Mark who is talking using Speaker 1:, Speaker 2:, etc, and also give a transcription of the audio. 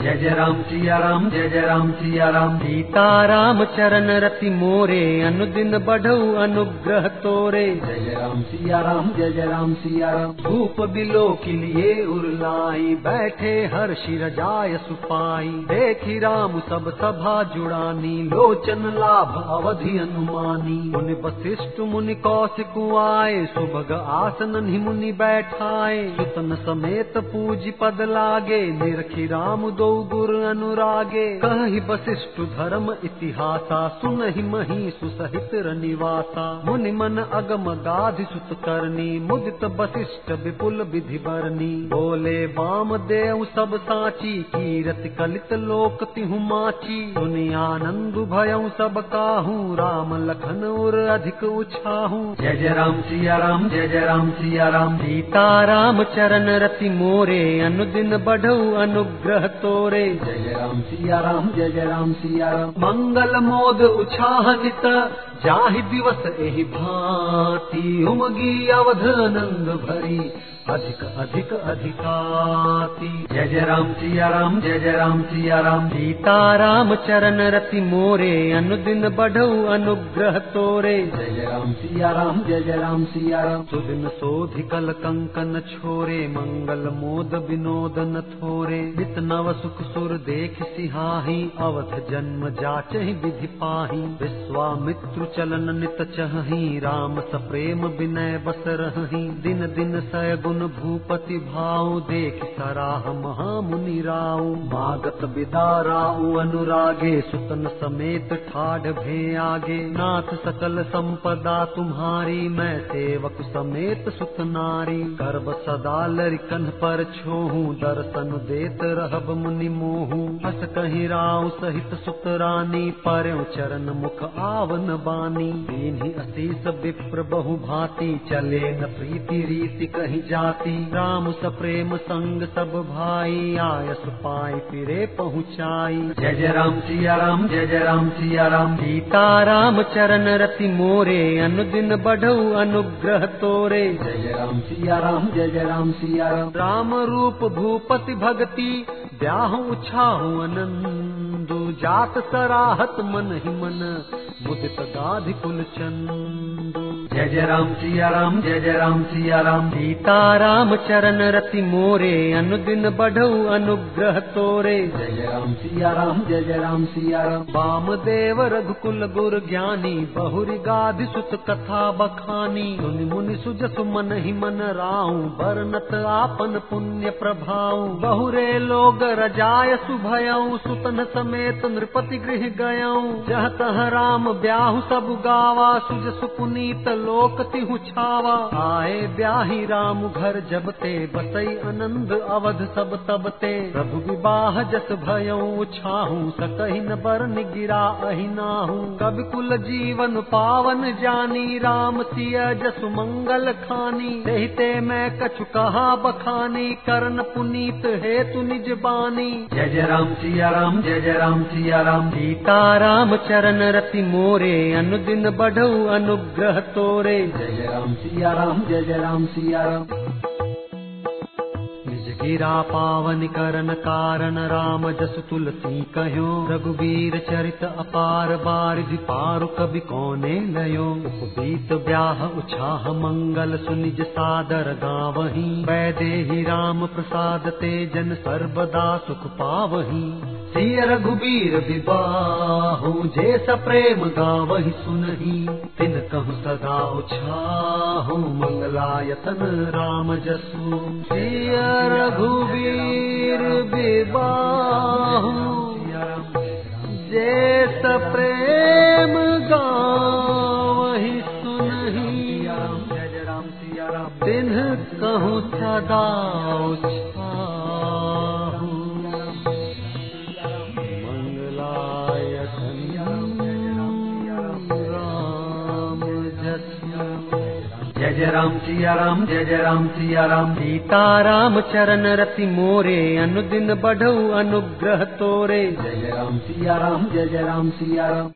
Speaker 1: जय जय राम सिया राम जय जय राम सिया राम।
Speaker 2: सीता राम चरण रति मोरे अनुदिन बढ़ऊ अनुग्रह तोरे।
Speaker 1: जय जय राम सिया राम जय जय राम सिया राम।
Speaker 2: धूप बिलो के लिए उरलाई बैठे हर शिर जाय सुपाई। देखी राम सब सभा जुड़ानी
Speaker 1: लोचन लाभ अवधि अनुमानी।
Speaker 2: मुनि वशिष्ठ मुनि कौशिक आए सुभग आसन मुनि बैठाए। सुतन समेत पूज पद लागे निरखी राम दो गुर अनुरागे। कहि वशिष्ठ धर्म इतिहासा सुनहि मही सुसहित रनिवासा। मुनि मन अगम गाधि सुत करनी मुदित वशिष्ठ विपुल विधि बरनी। बोले वाम देव सब साची कीरत कलित लोक तिहु माची। सुनि आनंद भयऊ सब काहू राम लखन उर अधिक उछाहू।
Speaker 1: जय जय राम सिया राम जय जय राम सिया राम।
Speaker 2: सीता राम चरण रति मोरे अनुदिन बढ़ऊ अनुग्रह तोरे
Speaker 1: जय जय राम सिया राम जय जय राम सिया राम
Speaker 2: मंगल मोद उछाहित जाहि दिवस एहि भांति उमगी अवध नंद भरी। अधिक अधिक, अधिकाति।
Speaker 1: जय जय राम, सिया राम, जय जय राम, सिया राम।
Speaker 2: सीता राम चरण रति मोरे, अनुदिन बढ़ऊ अनुग्रह तोरे।
Speaker 1: जय राम, सिया राम, जय जय राम, सिया राम।
Speaker 2: सुदिन सोधि कल कंकन छोरे, मंगल मोद विनोद न थोरे। नित नव सुर देख सिहाही, अवध जन्म जाचहि विधि पाही। विश्वामित्रु चलन नित चही राम सप्रेम विनय बस रही। दिन दिन सय गुण भूपति भाव देख सराह महामुनि राव मागत बिदा राउ अनुरागे, सुतन समेत ठाढ़ भे आगे। नाथ सकल संपदा तुम्हारी, मैं सेवक समेत सुत नारी। गर्भ सदा लरिकन पर छोहू, दर्शन देत रहब मुनि। मोहू राव सहित सुत रानी पर्यो चरण मुख आवन बानी। दीन्ही असीस विप्र बहु भांति चले न प्रीति रीति कही जाति। राम सप्रेम संग सब भाई आयस पाई फिरे पहुँचाई।
Speaker 1: जय जय राम सिया राम जय जय राम सिया राम।
Speaker 2: सीता राम चरण रति मोरे अनुदिन बढ़ऊ अनुग्रह तोरे।
Speaker 1: जय जय राम सिया राम जय जय राम सिया राम।
Speaker 2: राम रूप भूपति भगति पिया हूं छा हूं जात सराहत मन ही मन मुदित गाधि कुल चंदु।
Speaker 1: जय जय राम सिया राम जय जय राम सिया राम
Speaker 2: सीता राम चरण रति मोरे अनुदिन बढ़ऊ अनुग्रह तोरे।
Speaker 1: जय जय राम सिया राम जय जय राम सिया राम
Speaker 2: वामदेव रघुकुल गुर ज्ञानी बहुरी गाधि सुत कथा बखानी। सुनि मुनि सुजसु मन ही मन राऊ बरनत आपन पुण्य प्रभाऊ। बहुरे लोग रजाय सुभयऊ सुतन समेत नृपति गृह गयऊ जह तह राम ब्याहु सब गावा सुजसु पुनीत लोक तिहु छावा। आए ब्याही राम घर जब ते बसई आनंद अवध सब तब ते। प्रभु विवाह जस भयऊ छाहू सकही न बरन गिरा, अहि नाहू। कवि कुल जीवन पावन जानी, राम सिय जसु मंगल खानी। रहते मैं कछु कहा बखानी, करण पुनीत हेतु निज बानी।
Speaker 1: जय जय राम सिया राम, जय जय राम सिया। राम
Speaker 2: सीता रति मोरे अनुदिन बढ़ऊ अनुग्रह तोरे।
Speaker 1: जय राम सिया राम जय जय राम सिया
Speaker 2: निज गिरा पावन करन कारण राम जसु तुलसी कहो रघुवीर चरित अपार बारिधि पारु कवि कोने लयो उपबीत ब्याह उछाह मंगल सुनिज सादर गावही। वैदेही राम प्रसाद ते जन सर्वदा सुख पावही सिय जे सप्रेम गावहि सुनहि तिन कहु सदा उछाहु मंगलायतन राम जसु सिय रघुबीर विबाहु जे सप्रेम गावहि सुनहि
Speaker 1: जय राम सिया राम
Speaker 2: तिन कहु सदा
Speaker 1: जय राम सिया राम जय जय राम सिया राम
Speaker 2: सीता राम चरण रति मोरे, अनुदिन बढ़ऊ अनुग्रह तोरे।
Speaker 1: जय जय राम सिया राम जय जय राम सिया राम